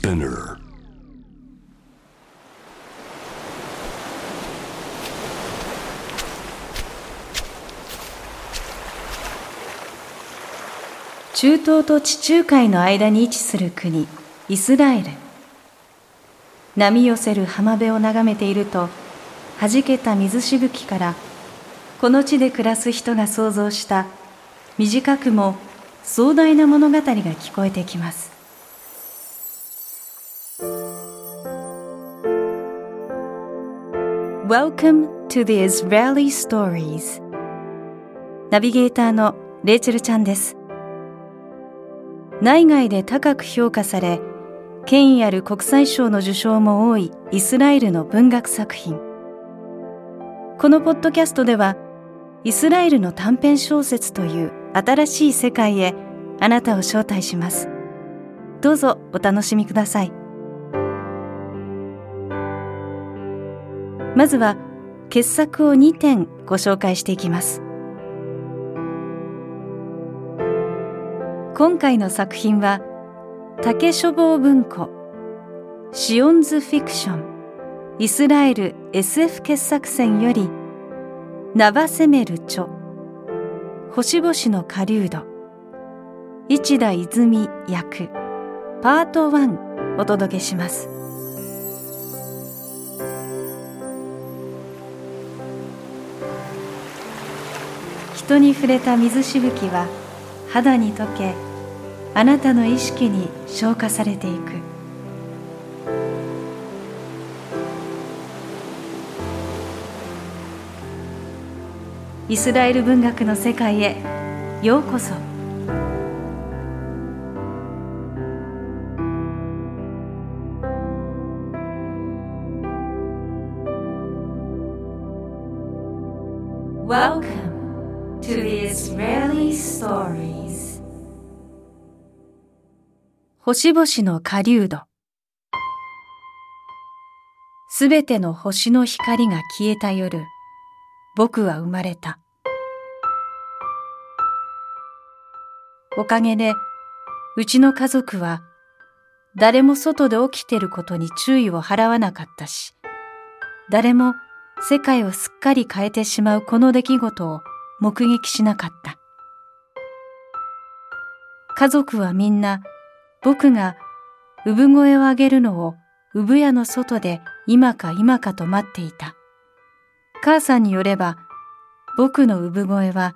Spinner. 中東と地中海の間に位置する国イスラエル波寄せる浜辺を眺めていると弾けた水しぶきからこの地で暮らす人が想像した短くも壮大な物語が聞こえてきます Welcome to the Israeli Stories. ナビゲーターのレイチェルちゃんです。内外で高く評価され権威ある国際賞の受賞も多いイスラエルの文学作品。このポッドキャストではイスラエルの短編小説という新しい世界へあなたを招待します。どうぞお楽しみください。まずは傑作を2点ご紹介していきます。今回の作品は竹書房文庫シオンズフィクションイスラエル SF 傑作選よりナバセメル著星々の狩人市田泉役パート1お届けします。人に触れた水しぶきは肌に溶けあなたの意識に消化されていく。イスラエル文学の世界へようこそ。Welcome. 星々の狩人。すべての星の光が消えた夜僕は生まれた。おかげでうちの家族は誰も外で起きてることに注意を払わなかったし誰も世界をすっかり変えてしまうこの出来事を目撃しなかった。家族はみんな僕が産声を上げるのを産屋の外で今か今かと待っていた。母さんによれば僕の産声は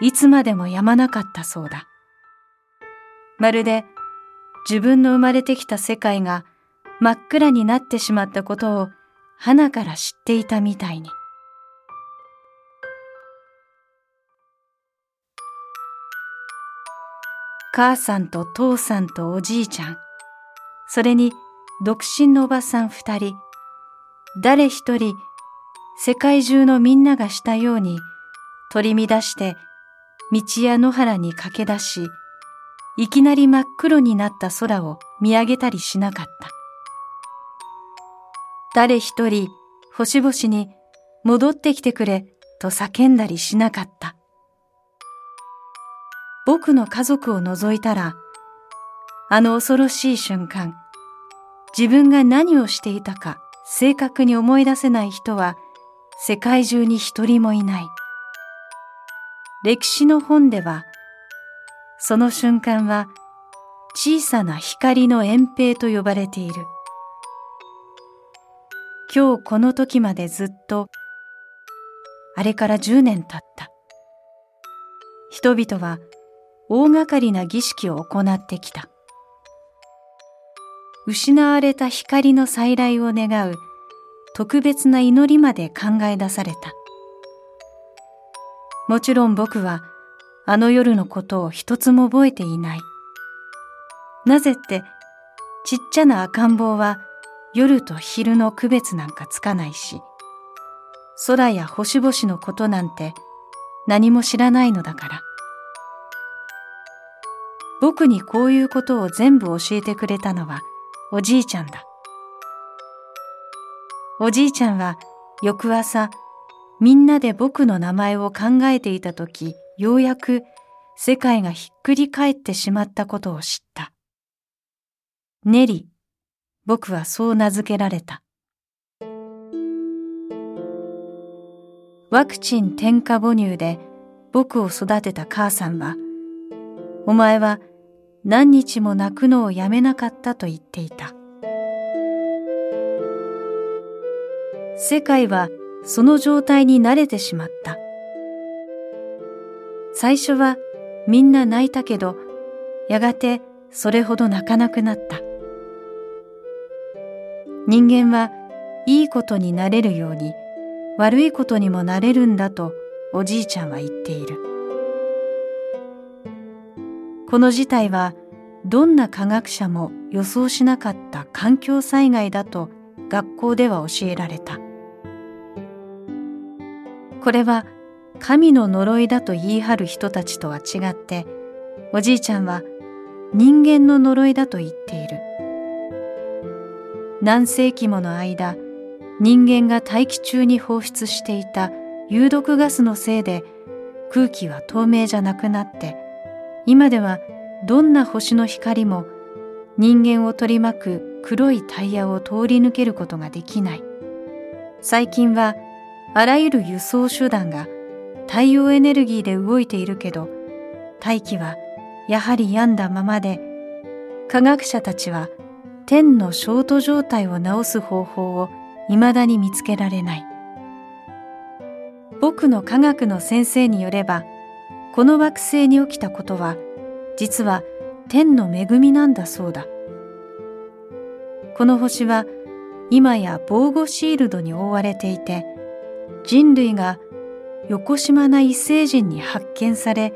いつまでもやまなかったそうだ。まるで自分の生まれてきた世界が真っ暗になってしまったことを花から知っていたみたいに。母さんと父さんとおじいちゃん、それに独身のおばさん二人、誰一人世界中のみんながしたように取り乱して道や野原に駆け出し、いきなり真っ黒になった空を見上げたりしなかった。誰一人星々に戻ってきてくれと叫んだりしなかった。僕の家族を除いたら、あの恐ろしい瞬間、自分が何をしていたか正確に思い出せない人は世界中に一人もいない。歴史の本では、その瞬間は小さな光の遠平と呼ばれている。今日この時までずっと、あれから10年経った。人々は大掛かりな儀式を行ってきた。失われた光の再来を願う特別な祈りまで考え出された。もちろん僕はあの夜のことを一つも覚えていない。なぜってちっちゃな赤ん坊は夜と昼の区別なんかつかないし、空や星々のことなんて何も知らないのだから。僕にこういうことを全部教えてくれたのはおじいちゃんだ。おじいちゃんは翌朝、みんなで僕の名前を考えていた時、ようやく世界がひっくり返ってしまったことを知った。ネリ僕はそう名付けられた。ワクチン添加母乳で僕を育てた母さんは、お前は何日も泣くのをやめなかったと言っていた。世界はその状態に慣れてしまった。最初はみんな泣いたけど、やがてそれほど泣かなくなった。人間はいいことになれるように悪いことにもなれるんだとおじいちゃんは言っている。この事態はどんな科学者も予想しなかった環境災害だと学校では教えられた。これは神の呪いだと言い張る人たちとは違っておじいちゃんは人間の呪いだと言っている何世紀もの間人間が大気中に放出していた有毒ガスのせいで空気は透明じゃなくなって今ではどんな星の光も人間を取り巻く黒いタイヤを通り抜けることができない。最近はあらゆる輸送手段が太陽エネルギーで動いているけど大気はやはり病んだままで科学者たちは天のショート状態を治す方法を未だに見つけられない。僕の科学の先生によればこの惑星に起きたことは実は天の恵みなんだそうだ。この星は今や防護シールドに覆われていて人類が横島な異星人に発見され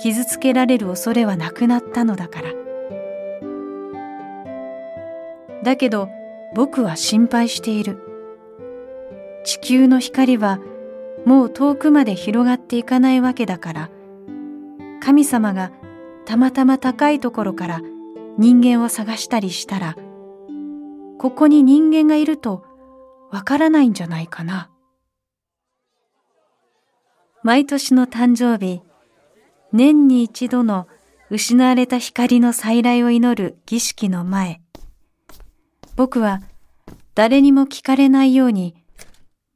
傷つけられる恐れはなくなったのだから。だけど僕は心配している。地球の光はもう遠くまで広がっていかないわけだから神様がたまたま高いところから人間を探したりしたらここに人間がいるとわからないんじゃないかな。毎年の誕生日、年に一度の失われた光の再来を祈る儀式の前、僕は誰にも聞かれないように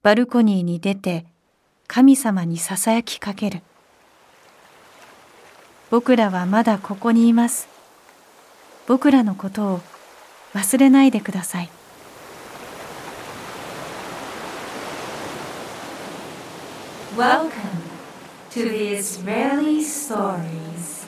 バルコニーに出て神様にささやきかける。僕らはまだここにいます。僕らのことを忘れないでください。Welcome to the Israeli Stories